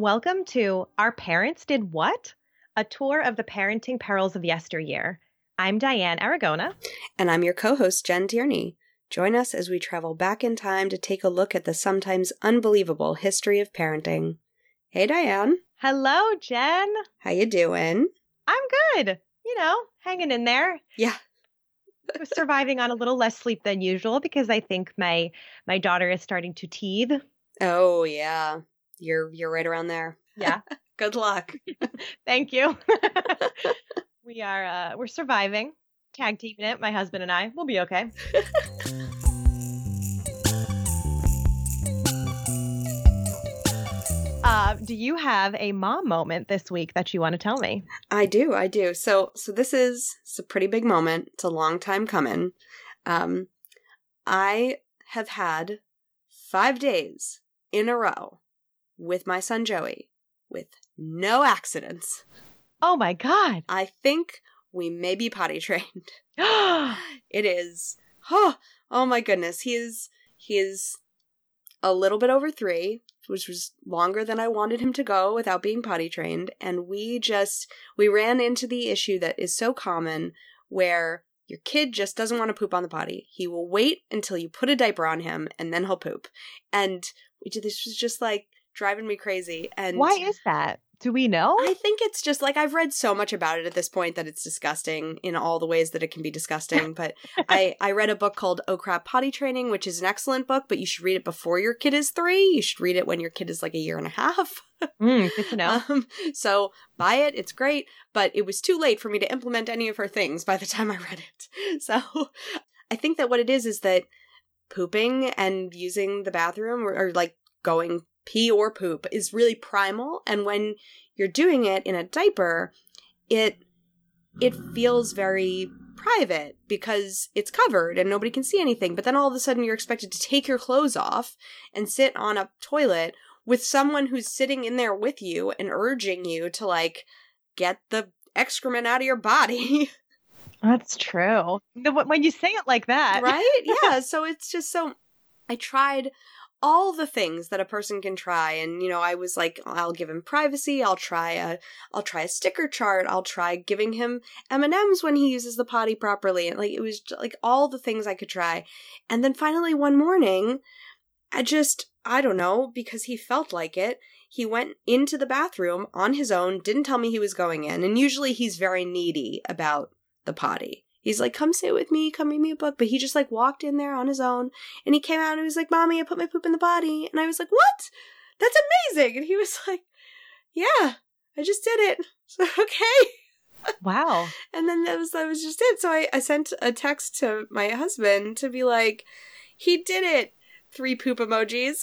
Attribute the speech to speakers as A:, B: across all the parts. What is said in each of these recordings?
A: Welcome to Our Parents Did What? A tour of the parenting perils of yesteryear. I'm Diane Aragona.
B: And I'm your co host, Jen Tierney. Join us as we travel back in time to take a look at the sometimes unbelievable history of parenting. Hey, Diane.
A: Hello, Jen.
B: How you doing?
A: I'm good. You know, hanging in there.
B: Yeah.
A: surviving on a little less sleep than usual because I think my my daughter is starting to teethe.
B: Oh yeah. You're you're right around there.
A: Yeah.
B: Good luck.
A: Thank you. we are uh we're surviving. Tag teaming it, my husband and I. We'll be okay. Uh, do you have a mom moment this week that you want to tell me?
B: I do, I do. So, so this is it's a pretty big moment. It's a long time coming. Um, I have had five days in a row with my son Joey with no accidents.
A: Oh my god!
B: I think we may be potty trained. it is. Oh, oh my goodness. He is. He is a little bit over three which was longer than I wanted him to go without being potty trained. And we just, we ran into the issue that is so common where your kid just doesn't want to poop on the potty. He will wait until you put a diaper on him and then he'll poop. And we did, this was just like driving me crazy. And
A: why is that? Do we know?
B: I think it's just like I've read so much about it at this point that it's disgusting in all the ways that it can be disgusting. But I I read a book called Oh Crap Potty Training, which is an excellent book, but you should read it before your kid is three. You should read it when your kid is like a year and a half.
A: Mm, good to know.
B: Um, so buy it; it's great. But it was too late for me to implement any of her things by the time I read it. So I think that what it is is that pooping and using the bathroom or, or like going pee or poop is really primal and when you're doing it in a diaper it it feels very private because it's covered and nobody can see anything but then all of a sudden you're expected to take your clothes off and sit on a toilet with someone who's sitting in there with you and urging you to like get the excrement out of your body.
A: That's true. When you say it like that.
B: Right? Yeah so it's just so i tried all the things that a person can try and you know i was like i'll give him privacy i'll try a i'll try a sticker chart i'll try giving him m&ms when he uses the potty properly and like it was like all the things i could try. And then finally one morning i just i don't know because he felt like it he went into the bathroom on his own didn't tell me he was going in and usually he's very needy about the potty He's like, come sit with me, come read me a book. But he just like walked in there on his own and he came out and he was like, Mommy, I put my poop in the body. And I was like, What? That's amazing. And he was like, Yeah, I just did it. So, okay.
A: Wow.
B: and then that was that was just it. So I, I sent a text to my husband to be like, he did it. Three poop emojis.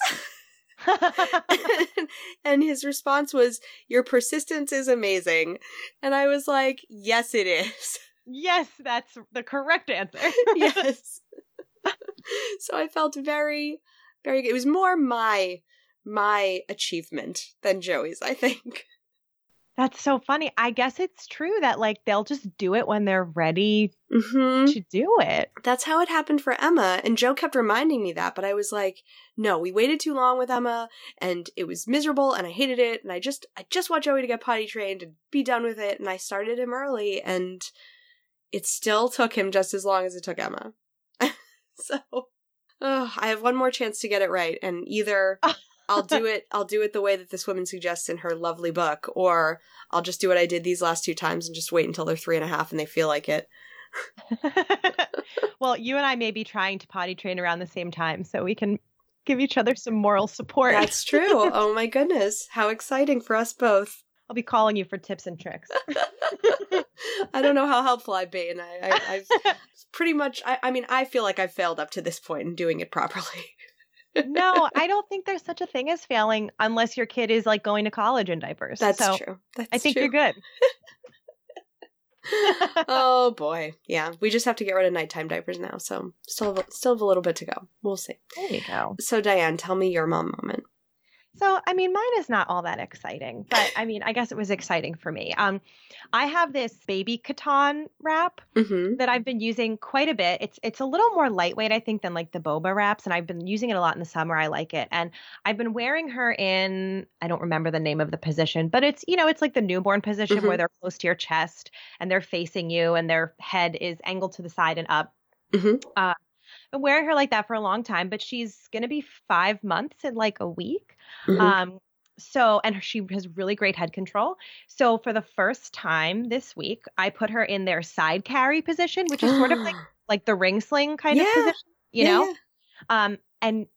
B: and his response was, Your persistence is amazing. And I was like, Yes, it is.
A: Yes, that's the correct answer.
B: yes. so I felt very, very good. It was more my my achievement than Joey's, I think.
A: That's so funny. I guess it's true that like they'll just do it when they're ready
B: mm-hmm.
A: to do it.
B: That's how it happened for Emma, and Joe kept reminding me that, but I was like, "No, we waited too long with Emma, and it was miserable, and I hated it, and I just, I just want Joey to get potty trained and be done with it, and I started him early, and it still took him just as long as it took Emma. so, oh, I have one more chance to get it right, and either I'll do it, I'll do it the way that this woman suggests in her lovely book, or I'll just do what I did these last two times and just wait until they're three and a half and they feel like it.
A: well, you and I may be trying to potty train around the same time, so we can give each other some moral support.
B: That's true. oh my goodness. How exciting for us both.
A: I'll be calling you for tips and tricks.
B: I don't know how helpful I've been. I, I, have pretty much. I, I mean, I feel like I've failed up to this point in doing it properly.
A: no, I don't think there's such a thing as failing unless your kid is like going to college in diapers.
B: That's
A: so
B: true. That's
A: I think
B: true.
A: you're good.
B: oh boy, yeah. We just have to get rid of nighttime diapers now, so still have, still have a little bit to go. We'll see.
A: There you go.
B: So Diane, tell me your mom moment.
A: So, I mean, mine is not all that exciting, but I mean, I guess it was exciting for me. Um, I have this baby K'tan wrap
B: Mm-hmm.
A: that I've been using quite a bit. It's it's a little more lightweight, I think, than like the boba wraps, and I've been using it a lot in the summer. I like it, and I've been wearing her in I don't remember the name of the position, but it's you know it's like the newborn position
B: Mhm.
A: where they're close to your chest and they're facing you, and their head is angled to the side and up.
B: Mhm.
A: Uh, been wearing her like that for a long time, but she's gonna be five months in like a week.
B: Mhm.
A: Um, so, and she has really great head control. So, for the first time this week, I put her in their side carry position, which is sort of like like the ring sling kind of position, you
B: Yeah,
A: know.
B: yeah.
A: Um, and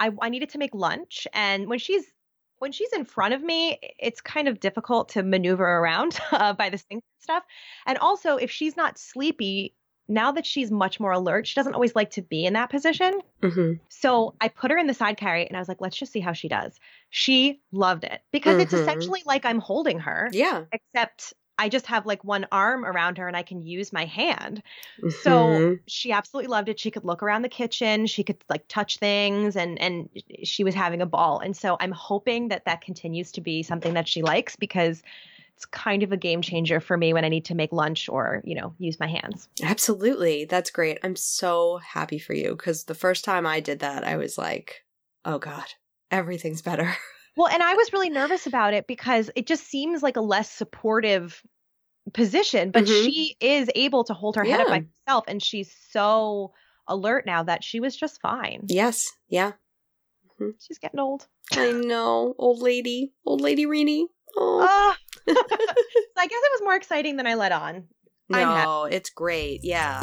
A: I I needed to make lunch, and when she's when she's in front of me, it's kind of difficult to maneuver around uh, by the sink and stuff. And also, if she's not sleepy, now that she's much more alert, she doesn't always like to be in that position.
B: Mhm.
A: So I put her in the side carry and I was like, let's just see how she does. She loved it because it's
B: Mhm.
A: essentially like I'm holding her,
B: Yeah.
A: except I just have like one arm around her and I can use my hand. So
B: Mhm.
A: she absolutely loved it. She could look around the kitchen, she could like touch things and and she was having a ball. And so I'm hoping that that continues to be something that she likes because it's kind of a game changer for me when I need to make lunch or, you know, use my hands.
B: Absolutely. That's great. I'm so happy for you because the first time I did that, I was like, oh God, everything's better.
A: Well, and I was really nervous about it because it just seems like a less supportive position, but
B: Mhm.
A: she is able to hold her head up by herself and she's so alert now that she was just fine.
B: Yes. Yeah.
A: She's getting old.
B: I know. Old lady. Old lady Rini. Oh.
A: Ah. so I guess it was more exciting than I let on.
B: No, it's great. Yeah.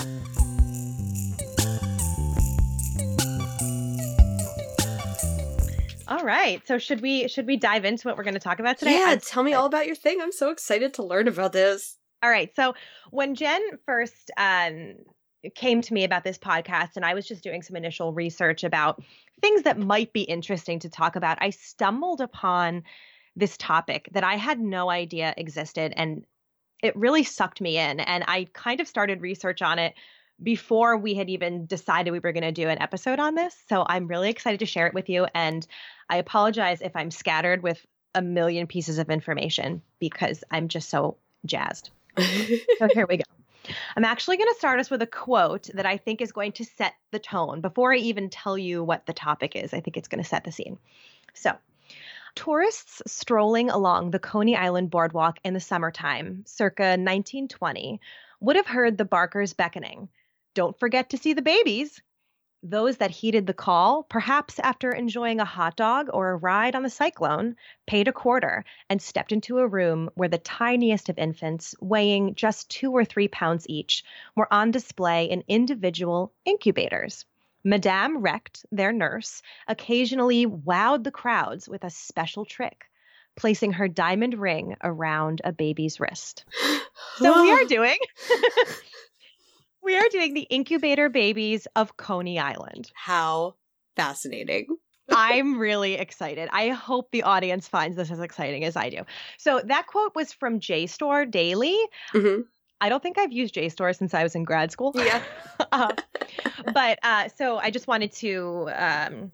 A: All right. So should we should we dive into what we're going to talk about today?
B: yeah.
A: I'm
B: Tell me all about your thing. I'm so excited to learn about this.
A: All right. So when Jen first um, came to me about this podcast, and I was just doing some initial research about things that might be interesting to talk about, I stumbled upon this topic that I had no idea existed. And it really sucked me in. And I kind of started research on it before we had even decided we were going to do an episode on this. So I'm really excited to share it with you. And I apologize if I'm scattered with a million pieces of information because I'm just so jazzed. So here we go. I'm actually going to start us with a quote that I think is going to set the tone before I even tell you what the topic is. I think it's going to set the scene. So, tourists strolling along the Coney Island boardwalk in the summertime, circa 1920, would have heard the barkers beckoning. Don't forget to see the babies. Those that heeded the call, perhaps after enjoying a hot dog or a ride on the cyclone, paid a quarter and stepped into a room where the tiniest of infants, weighing just two or three pounds each, were on display in individual incubators. Madame Recht, their nurse, occasionally wowed the crowds with a special trick, placing her diamond ring around a baby's wrist. So we are doing we are doing the incubator babies of Coney Island.
B: How fascinating.
A: I'm really excited. I hope the audience finds this as exciting as I do. So that quote was from JSTOR Daily.
B: hmm
A: I don't think I've used JSTOR since I was in grad school.
B: Yeah.
A: Uh, but uh, so I just wanted to um,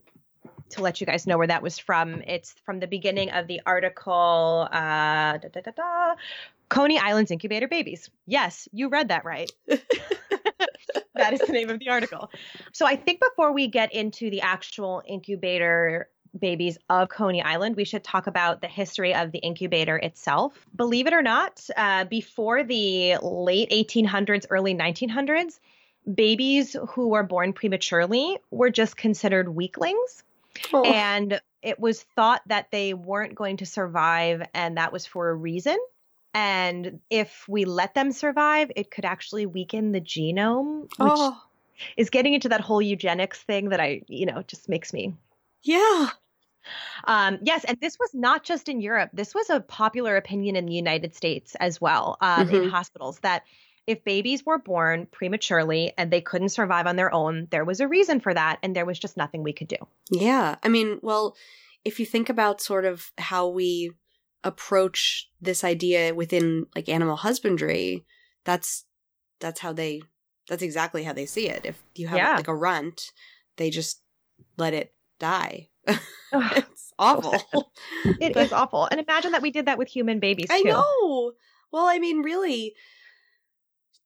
A: to let you guys know where that was from. It's from the beginning of the article. Uh, da, da, da, Coney Island's incubator babies. Yes, you read that right. that is the name of the article. So I think before we get into the actual incubator babies of Coney Island, we should talk about the history of the incubator itself. Believe it or not, uh, before the late 1800s, early 1900s, babies who were born prematurely were just considered weaklings.
B: Oh.
A: And it was thought that they weren't going to survive, and that was for a reason. And if we let them survive, it could actually weaken the genome, which
B: oh.
A: is getting into that whole eugenics thing that I, you know, just makes me.
B: Yeah.
A: Um, yes, and this was not just in Europe. This was a popular opinion in the United States as well um, in
B: Mhm.
A: hospitals that if babies were born prematurely and they couldn't survive on their own, there was a reason for that, and there was just nothing we could do.
B: Yeah. I mean, well, if you think about sort of how we approach this idea within like animal husbandry, that's that's how they that's exactly how they see it. If you have
A: Yeah.
B: like a runt, they just let it die. It's- awful.
A: It
B: But-
A: is awful. And imagine that we did that with human babies too.
B: I know. Well, I mean, really,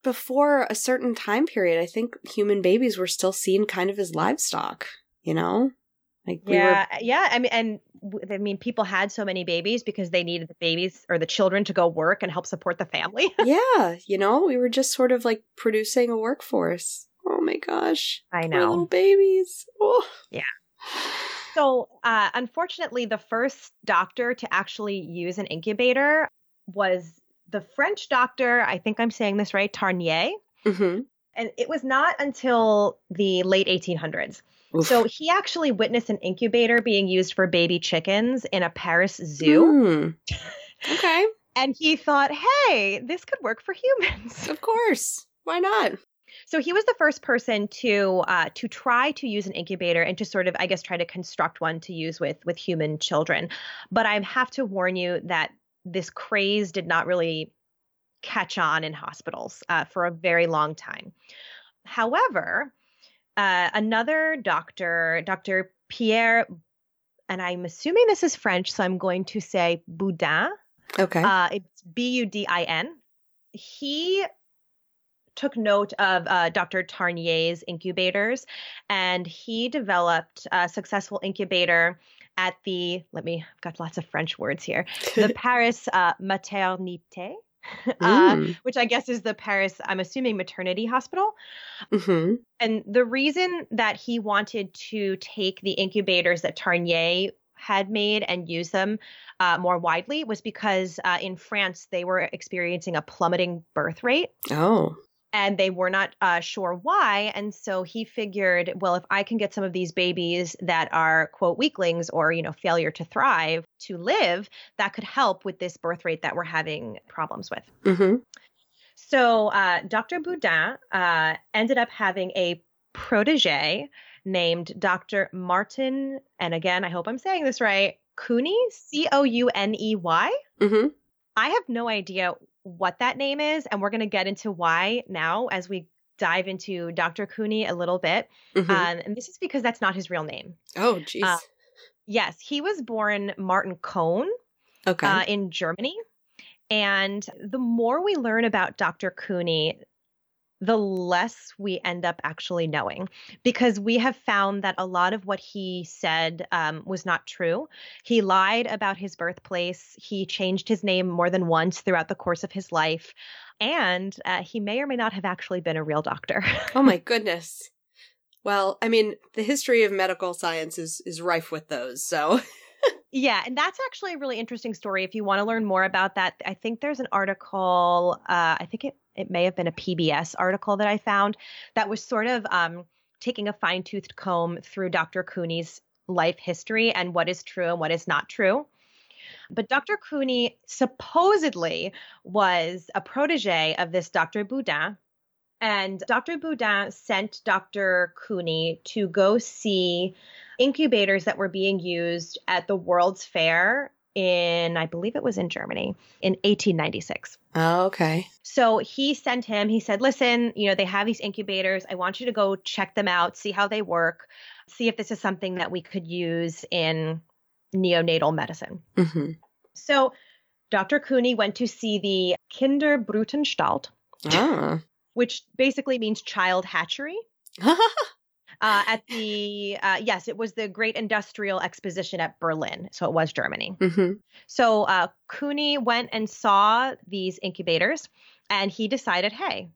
B: before a certain time period, I think human babies were still seen kind of as livestock. You know, like we
A: Yeah, uh, yeah. I mean, and I mean, people had so many babies because they needed the babies or the children to go work and help support the family.
B: yeah, you know, we were just sort of like producing a workforce. Oh my gosh,
A: I
B: Poor little
A: know.
B: babies. Oh.
A: Yeah. So, uh, unfortunately, the first doctor to actually use an incubator was the French doctor. I think I'm saying this right, Tarnier.
B: Mm-hmm.
A: And it was not until the late 1800s. So he actually witnessed an incubator being used for baby chickens in a Paris zoo.
B: Hmm. Okay,
A: And he thought, hey, this could work for humans.
B: of course. Why not?
A: So he was the first person to uh, to try to use an incubator and to sort of, I guess, try to construct one to use with with human children. But I have to warn you that this craze did not really catch on in hospitals uh, for a very long time. However, uh, another doctor, Dr. Pierre, and I'm assuming this is French, so I'm going to say Budin.
B: Okay.
A: Uh, it's B U D I N. He took note of uh, Dr. Tarnier's incubators and he developed a successful incubator at the, let me, I've got lots of French words here, the Paris uh, Maternité. Uh,
B: Mm.
A: which I guess is the Paris, I'm assuming, maternity hospital.
B: hmm
A: And the reason that he wanted to take the incubators that Tarnier had made and use them uh, more widely was because uh, in France they were experiencing a plummeting birth rate
B: Oh.
A: And they were not uh, sure why. And so he figured, well, if I can get some of these babies that are quote weaklings or you know failure to thrive to live, that could help with this birth rate that we're having problems with.
B: hmm
A: So uh, Dr. Budin uh, ended up having a protege named Dr. Martin, and again, I hope I'm saying this right, Couney, C O U N E Y.
B: hmm
A: I have no idea what that name is, and we're going to get into why now as we dive into Dr. Couney a little bit.
B: hmm
A: Um, and this is because that's not his real name.
B: oh, jeez.
A: uh, Yes, he was born Martin Cohn
B: okay.
A: uh, in Germany. And the more we learn about Dr. Couney, the less we end up actually knowing because we have found that a lot of what he said um, was not true. He lied about his birthplace, he changed his name more than once throughout the course of his life, and uh, he may or may not have actually been a real doctor.
B: oh my goodness. Well, I mean, the history of medical science is is rife with those. So.
A: Yeah, and that's actually a really interesting story. If you want to learn more about that, I think there's an article. Uh, I think it it may have been a PBS article that I found that was sort of um, taking a fine toothed comb through Dr. Couney's life history and what is true and what is not true. But Dr. Couney supposedly was a protege of this Dr. Budin. And Dr. Budin sent Dr. Couney to go see incubators that were being used at the World's Fair in, I believe it was in Germany, in 1896.
B: Oh, okay.
A: So he sent him, he said, listen, you know, they have these incubators. I want you to go check them out, see how they work, see if this is something that we could use in neonatal medicine.
B: hmm
A: So Dr. Couney went to see the Kinderbrutanstalt,
B: Ah.
A: Which basically means child hatchery. Uh, at the uh, yes, it was the Great Industrial Exposition at Berlin, so it was Germany.
B: hmm
A: So uh, Couney went and saw these incubators, and he decided, hey,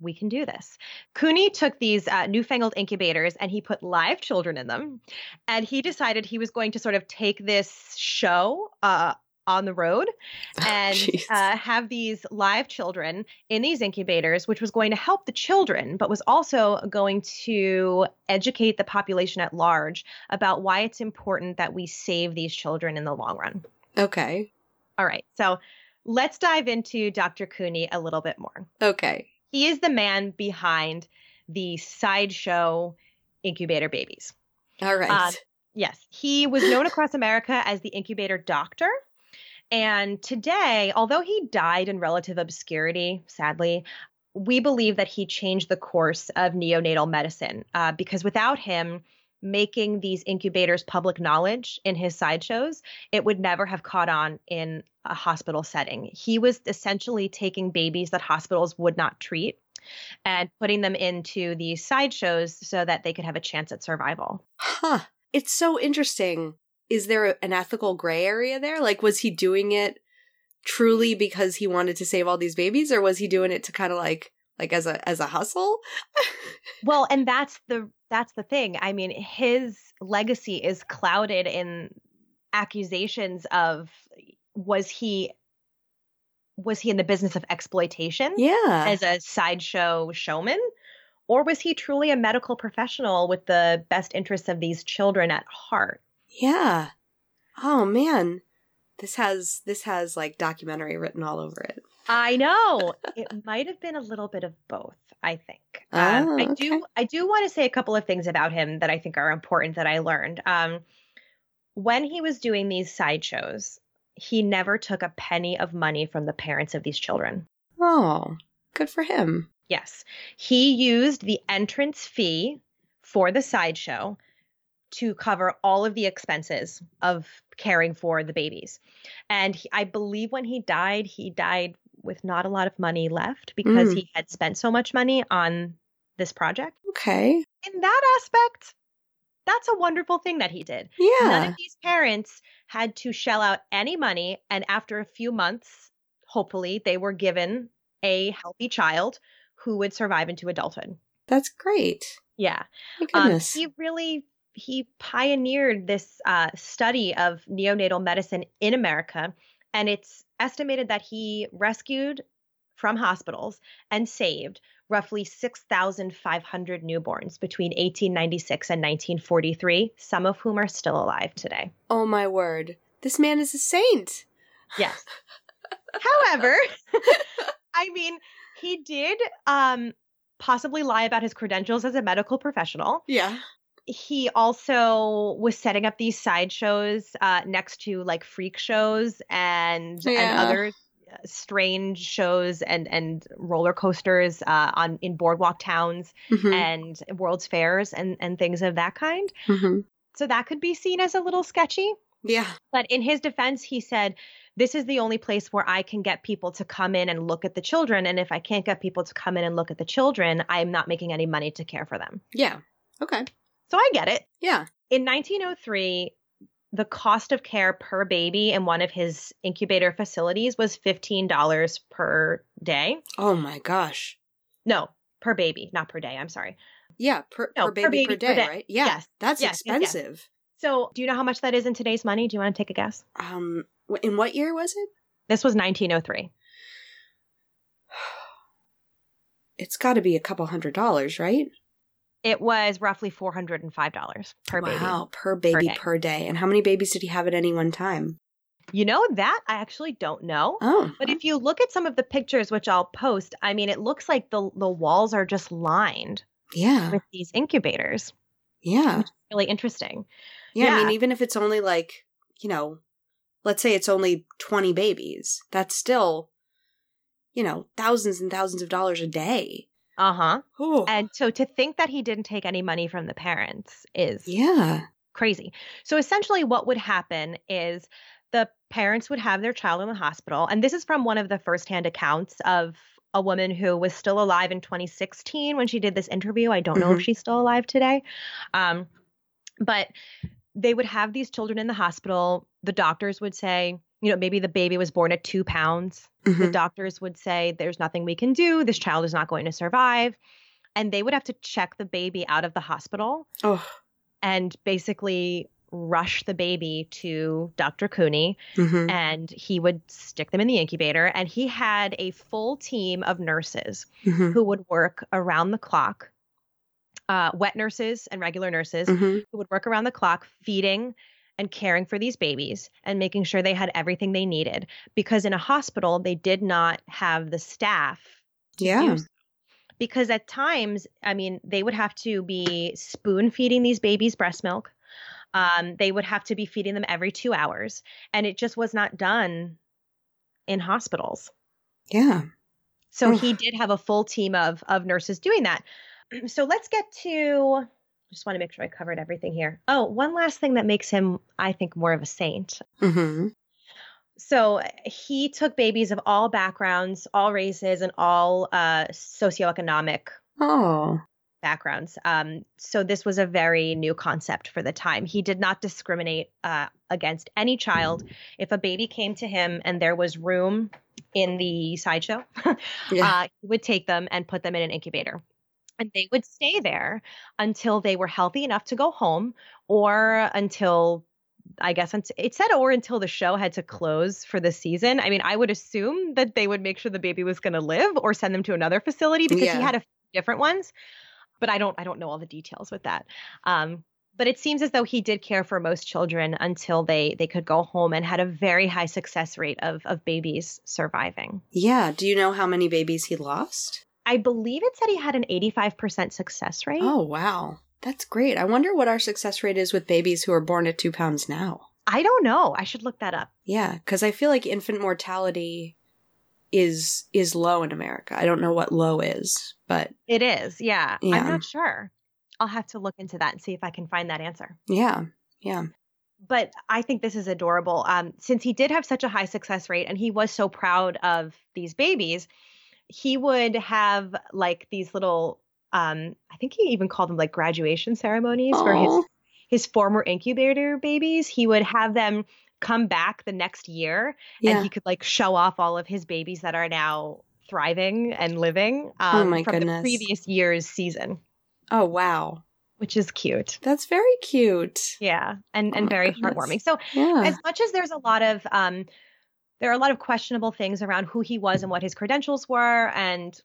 A: we can do this. Couney took these uh, newfangled incubators and he put live children in them, and he decided he was going to sort of take this show uh, on the road and
B: jeez.
A: uh, have these live children in these incubators, which was going to help the children, but was also going to educate the population at large about why it's important that we save these children in the long run.
B: Okay.
A: All right, so let's dive into Dr. Couney a little bit more.
B: Okay.
A: He is the man behind the sideshow incubator babies.
B: All right.
A: Um, Yes, he was known across America as the incubator doctor. And today, although he died in relative obscurity, sadly, we believe that he changed the course of neonatal medicine uh, because without him, making these incubators public knowledge in his sideshows, it would never have caught on in a hospital setting. He was essentially taking babies that hospitals would not treat and putting them into these sideshows so that they could have a chance at survival.
B: Huh. It's so interesting. Is there an ethical gray area there? Like, was he doing it truly because he wanted to save all these babies, or was he doing it to kind of like, like as a as a hustle?
A: well, and that's the that's the thing. I mean, his legacy is clouded in accusations of was he was he in the business of exploitation
B: yeah
A: as a sideshow showman or was he truly a medical professional with the best interests of these children at heart
B: yeah oh man this has this has like documentary written all over it
A: i know it might have been a little bit of both i think um,
B: oh,
A: i
B: okay.
A: do i do want to say a couple of things about him that i think are important that i learned um, when he was doing these sideshows he never took a penny of money from the parents of these children.
B: Oh, good for him.
A: Yes. He used the entrance fee for the sideshow to cover all of the expenses of caring for the babies. And he, I believe when he died, he died with not a lot of money left because
B: Mm.
A: he had spent so much money on this project.
B: Okay.
A: In that aspect, that's a wonderful thing that he did.
B: Yeah.
A: None of these parents had to shell out any money. And after a few months, hopefully, they were given a healthy child who would survive into adulthood.
B: That's great.
A: Yeah.
B: My
A: Um,
B: goodness.
A: he really he pioneered this uh, study of neonatal medicine in America, and it's estimated that he rescued from hospitals and saved roughly 6,500 newborns between 1896 and 1943, some of whom are still alive today.
B: oh my word. This man is a saint.
A: Yes. However, I mean, he did um, possibly lie about his credentials as a medical professional.
B: Yeah.
A: He also was setting up these sideshows uh, next to like freak shows and and other uh, strange shows and and roller coasters uh, on in boardwalk towns
B: Mhm.
A: and world's fairs and and things of that kind.
B: Mhm.
A: So that could be seen as a little sketchy.
B: Yeah.
A: But in his defense, he said, This is the only place where I can get people to come in and look at the children. And if I can't get people to come in and look at the children, I'm not making any money to care for them.
B: Yeah. Okay.
A: So I get it.
B: Yeah.
A: In 1903, the cost of care per baby in one of his incubator facilities was $15 per day.
B: Oh my gosh.
A: No, per baby, not per day. I'm sorry.
B: Yeah, per,
A: No,
B: per,
A: per
B: baby,
A: baby
B: per
A: per
B: day,
A: day.
B: right? Yeah.
A: Yes.
B: That's
A: Yes, yes, yes.
B: expensive.
A: So, do you know how much that is in today's money? Do you want to take a guess?
B: Um in what year was it?
A: This was 1903.
B: It's got to be a couple hundred dollars, right?
A: It was roughly $405 per baby.
B: Wow, per baby
A: day.
B: per day. And how many babies did he have at any one time?
A: You know, that I actually don't know.
B: Oh.
A: But if you look at some of the pictures, which I'll post, I mean, it looks like the, the walls are just lined
B: yeah.
A: with these incubators.
B: Yeah.
A: Really interesting.
B: Yeah, I mean, even if it's only like, you know, let's say it's only 20 babies, that's still, you know, thousands and thousands of dollars a day.
A: Uh huh. And so to think that he didn't take any money from the parents is
B: yeah.
A: crazy. So essentially, what would happen is the parents would have their child in the hospital. And this is from one of the firsthand accounts of a woman who was still alive in 2016 when she did this interview. I don't know if
B: Mhm.
A: she's still alive today. Um, but they would have these children in the hospital. The doctors would say, you know, maybe the baby was born at two pounds. The
B: Mhm.
A: doctors would say, there's nothing we can do. This child is not going to survive. And they would have to check the baby out of the hospital
B: Oh,
A: and basically rush the baby to Dr. Couney
B: mhm.
A: and he would stick them in the incubator. And he had a full team of nurses
B: Mhm.
A: who would work around the clock, uh, wet nurses and regular nurses
B: Mhm.
A: who would work around the clock feeding and caring for these babies and making sure they had everything they needed. Because in a hospital, they did not have the staff to
B: Yeah.
A: Because at times, I mean, they would have to be spoon feeding these babies breast milk. Um, they would have to be feeding them every two hours, and it just was not done in hospitals.
B: Yeah.
A: So he did have a full team of of nurses doing that. So let's get to just want to make sure I covered everything here. Oh, one last thing that makes him, I think, more of a saint.
B: Mm-hmm.
A: So he took babies of all backgrounds, all races, and all uh, socioeconomic
B: Oh.
A: backgrounds. Um, so this was a very new concept for the time. He did not discriminate uh, against any child. If a baby came to him and there was room in the sideshow,
B: Yeah.
A: uh, he would take them and put them in an incubator. And they would stay there until they were healthy enough to go home or until. I guess it said, or until the show had to close for the season. I mean, I would assume that they would make sure the baby was going to live or send them to another facility because
B: Yeah.
A: he had a few different ones. But I don't, I don't know all the details with that. Um, but it seems as though he did care for most children until they they could go home and had a very high success rate of of babies surviving.
B: yeah. Do you know how many babies he lost?
A: I believe it said he had an 85% success rate.
B: Oh, wow. That's great. I wonder what our success rate is with babies who are born at two pounds now.
A: I don't know. I should look that up.
B: Yeah, because I feel like infant mortality is is low in America. I don't know what low is, but
A: It is. Yeah.
B: Yeah.
A: I'm not sure. I'll have to look into that and see if I can find that answer.
B: yeah, yeah.
A: But I think this is adorable. Um, since he did have such a high success rate and he was so proud of these babies, he would have like these little um, I think he even called them like graduation ceremonies for his his former incubator babies. He would have them come back the next year
B: Yeah.
A: and he could like show off all of his babies that are now thriving and living um,
B: Oh my
A: from
B: goodness.
A: the previous year's season,
B: oh, wow.
A: which is cute.
B: That's very cute.
A: Yeah, and
B: Oh
A: and very
B: goodness.
A: heartwarming. So
B: Yeah.
A: as much as there's a lot of um, there are a lot of questionable things around who he was and what his credentials were, and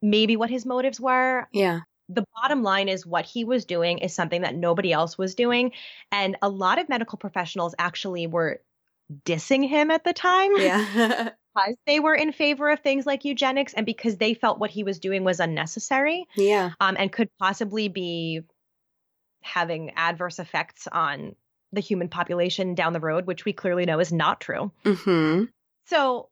A: maybe what his motives were.
B: yeah.
A: the bottom line is what he was doing is something that nobody else was doing. And a lot of medical professionals actually were dissing him at the time
B: Yeah.
A: because they were in favor of things like eugenics and because they felt what he was doing was unnecessary
B: yeah.
A: um, and could possibly be having adverse effects on the human population down the road, which we clearly know is not true.
B: Mm-hmm.
A: So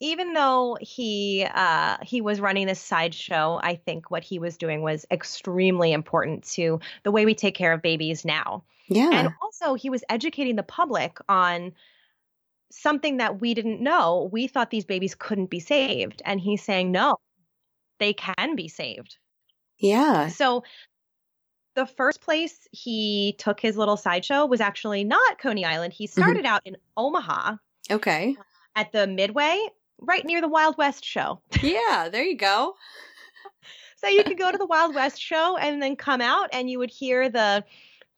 A: even though he uh, he was running this sideshow, I think what he was doing was extremely important to the way we take care of babies now.
B: Yeah.
A: And also, he was educating the public on something that we didn't know. We thought these babies couldn't be saved, and he's saying no, they can be saved.
B: yeah.
A: So. The first place he took his little sideshow was actually not Coney Island. He mm-hmm. started out in Omaha
B: Okay.
A: at the Midway, right near the Wild West show.
B: Yeah. There you go.
A: So you could go to the Wild West show and then come out and you would hear the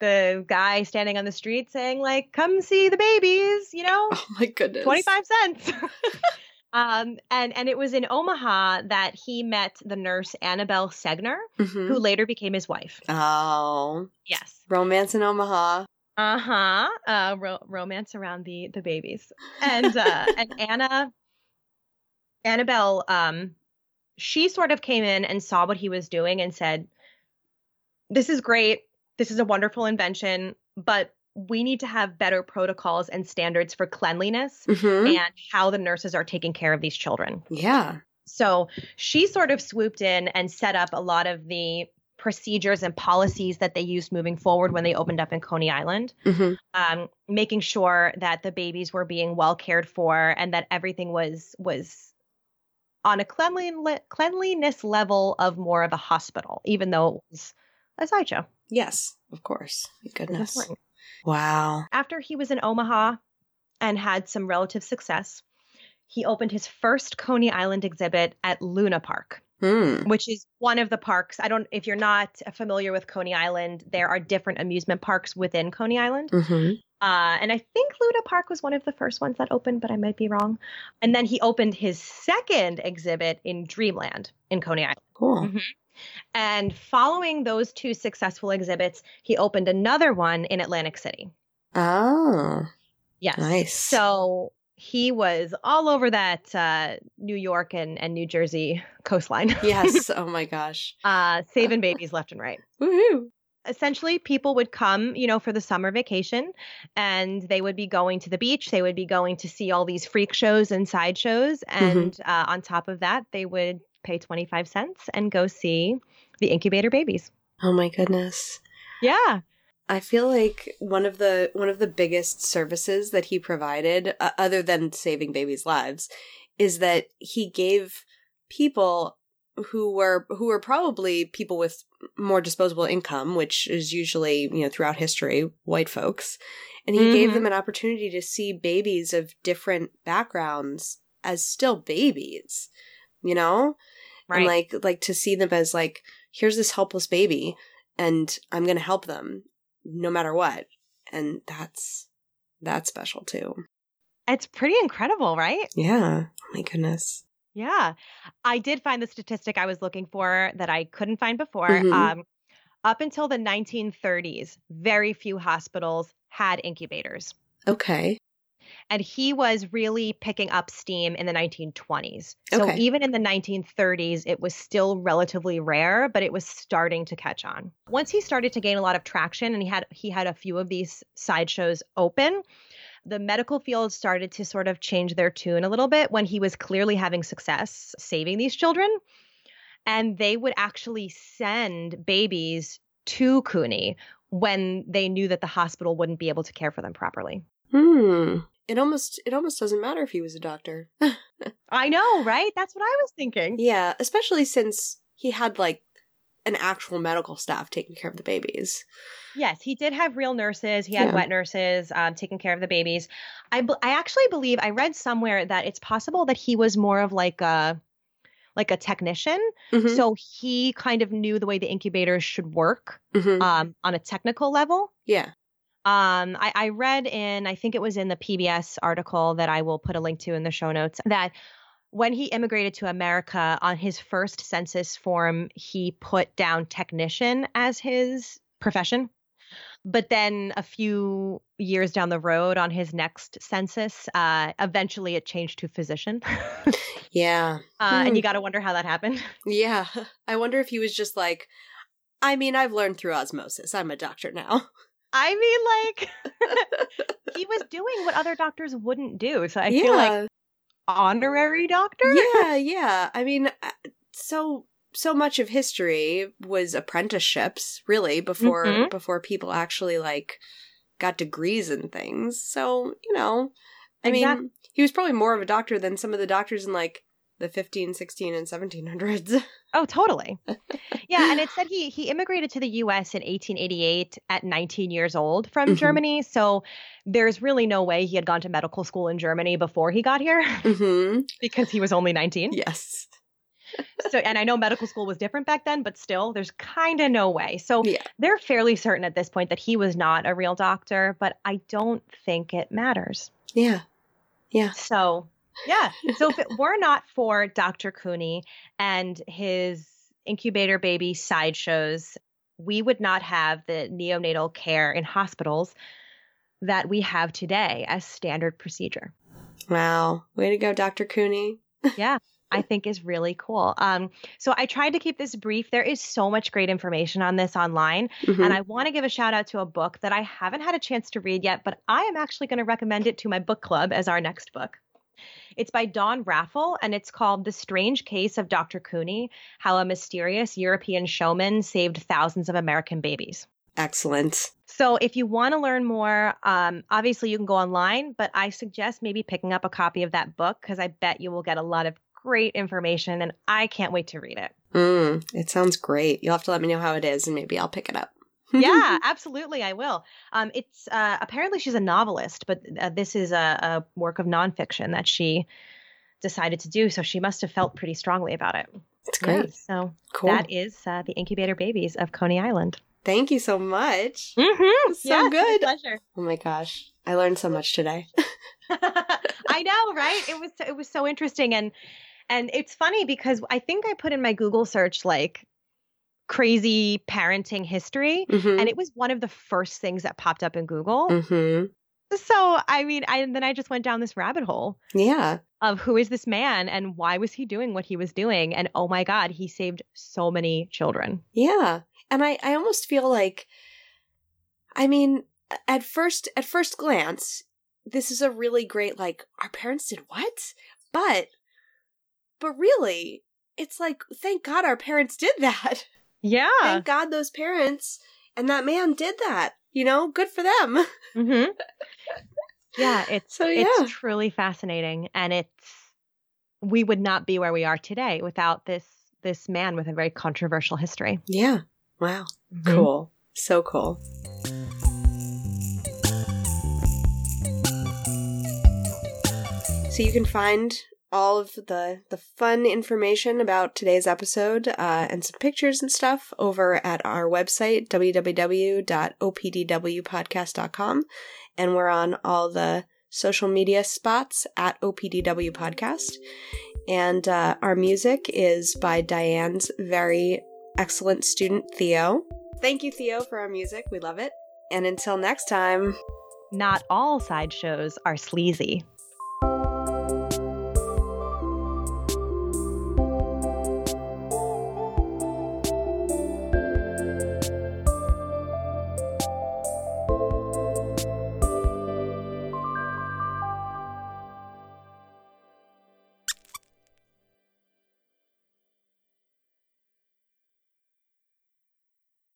A: the guy standing on the street saying like come see the babies, you know,
B: Oh my goodness.
A: 25 cents. um and and it was in Omaha that he met the nurse Annabelle Segner
B: Mhm.
A: who later became his wife.
B: Oh.
A: Yes.
B: Romance in Omaha.
A: Uh-huh. Uh ro- romance around the the babies. And uh and Anna Annabelle um she sort of came in and saw what he was doing and said this is great. This is a wonderful invention, but we need to have better protocols and standards for cleanliness
B: Mm-hmm.
A: and how the nurses are taking care of these children.
B: Yeah.
A: So she sort of swooped in and set up a lot of the procedures and policies that they used moving forward when they opened up in Coney Island
B: Mm-hmm.
A: um, making sure that the babies were being well cared for and that everything was was on a cleanli- cleanliness level of more of a hospital, even though it was a sideshow.
B: Yes. Of course. Goodness. Wow.
A: After he was in Omaha and had some relative success, he opened his first Coney Island exhibit at Luna Park.
B: Hmm.
A: which is one of the parks. I don't if you're not familiar with Coney Island, there are different amusement parks within Coney Island.
B: Mm-hmm.
A: Uh, and I think Luna Park was one of the first ones that opened, but I might be wrong. And then he opened his second exhibit in Dreamland in Coney Island.
B: Cool.
A: Mhm. And following those two successful exhibits, he opened another one in Atlantic City.
B: Oh.
A: Yes.
B: Nice.
A: So he was all over that uh, New York and, and New Jersey coastline.
B: Yes. oh my gosh.
A: uh, saving babies left and right.
B: Woohoo.
A: essentially people would come you know for the summer vacation and they would be going to the beach they would be going to see all these freak shows and sideshows and uh, on top of that they would pay 25 cents and go see the incubator babies
B: Oh my goodness.
A: Yeah.
B: I feel like one of the one of the biggest services that he provided uh, other than saving babies' lives is that he gave people who were who were probably people with more disposable income, which is usually, you know, throughout history, white folks. And he mm-hmm. gave them an opportunity to see babies of different backgrounds as still babies, you know? Right. And like like to see them as like, here's this helpless baby and I'm gonna help them no matter what. And that's that's special too.
A: It's pretty incredible, right?
B: Yeah. Oh my goodness.
A: Yeah. I did find the statistic I was looking for that I couldn't find before. Mm-hmm. Um, up until the 1930s, very few hospitals had incubators.
B: Okay.
A: And he was really picking up steam in the 1920s. So okay. even in the 1930s, it was still relatively rare, but it was starting to catch on. Once he started to gain a lot of traction and he had he had a few of these sideshows open, the medical field started to sort of change their tune a little bit when he was clearly having success saving these children. And they would actually send babies to Couney when they knew that the hospital wouldn't be able to care for them properly.
B: Hmm. It almost it almost doesn't matter if he was a doctor.
A: I know, right? That's what I was thinking.
B: Yeah, especially since he had like an actual medical staff taking care of the babies.
A: Yes, he did have real nurses. He had yeah. wet nurses um, taking care of the babies. I, I actually believe I read somewhere that it's possible that he was more of like a like a technician. Mm-hmm. So he kind of knew the way the incubators should work mm-hmm. um, on a technical level.
B: Yeah.
A: Um, I, I read in, I think it was in the PBS article that I will put a link to in the show notes, that when he immigrated to America on his first census form, he put down technician as his profession. But then a few years down the road on his next census, uh, eventually it changed to physician.
B: yeah.
A: Uh, hmm. And you got to wonder how that happened.
B: Yeah. I wonder if he was just like, I mean, I've learned through osmosis. I'm a doctor now.
A: I mean, like, he was doing what other doctors wouldn't do. So I yeah. feel like honorary doctor?
B: Yeah, yeah. I mean, uh, so so much of history was apprenticeships, really, before mm-hmm. before people actually like got degrees and things. So, you know, I exactly. mean, he was probably more of a doctor than some of the doctors in like the 15, 16 and 1700s.
A: Oh, totally. yeah, and it said he he immigrated to the US in 1888 at 19 years old from mm-hmm. Germany, so there's really no way he had gone to medical school in Germany before he got here mm-hmm. because he was only 19.
B: Yes.
A: so and I know medical school was different back then, but still there's kind of no way. So yeah. they're fairly certain at this point that he was not a real doctor, but I don't think it matters.
B: Yeah. Yeah.
A: So yeah. So if it were not for Dr. Couney and his incubator baby sideshows, we would not have the neonatal care in hospitals that we have today as standard procedure.
B: Wow. Way to go, Dr. Couney.
A: yeah. I think is really cool. Um, so I tried to keep this brief. There is so much great information on this online. Mm-hmm. And I want to give a shout out to a book that I haven't had a chance to read yet, but I am actually going to recommend it to my book club as our next book. It's by Dawn Raffel and it's called The Strange Case of Dr. Couney How a Mysterious European Showman Saved Thousands of American Babies.
B: Excellent.
A: So, if you want to learn more, um, obviously you can go online, but I suggest maybe picking up a copy of that book because I bet you will get a lot of great information and I can't wait to read it.
B: Mm, it sounds great. You'll have to let me know how it is and maybe I'll pick it up
A: yeah, absolutely, I will. Um, it's uh, apparently she's a novelist, but uh, this is a, a, work of nonfiction that she decided to do. So she must have felt pretty strongly about it.
B: It's great. Yeah,
A: so cool. that is uh, the incubator babies of Coney Island.
B: Thank you so much.
A: Mm-hmm.
B: So yes, good.
A: Pleasure.
B: Oh my gosh, I learned so much today.
A: I know, right? It was it was so interesting and and it's funny because I think I put in my Google search like crazy parenting history. Mm-hmm. And it was one of the first things that popped up in Google. Mm-hmm. So, I mean, I, and then I just went down this rabbit hole.
B: Yeah.
A: Of who is this man and why was he doing what he was doing? And oh my God, he saved so many children.
B: Yeah. And I, I almost feel like, I mean, at first, at first glance, this is a really great, like, our parents did what? But, but really, it's like, thank God our parents did that.
A: Yeah.
B: Thank God those parents and that man did that. You know, good for them.
A: Mm-hmm. Yeah, it's
B: So, yeah.
A: it's truly fascinating, and it's we would not be where we are today without this this man with a very controversial history.
B: Yeah. Wow.
A: Mhm.
B: Cool. So cool. So you can find all of the the fun information about today's episode uh, and some pictures and stuff over at our website www.opdwpodcast.com and we're on all the social media spots at opdw podcast. And uh, our music is by diane's very excellent student theo. Thank you theo for our music. We love it. And until next time.
A: Not all sideshows are sleazy.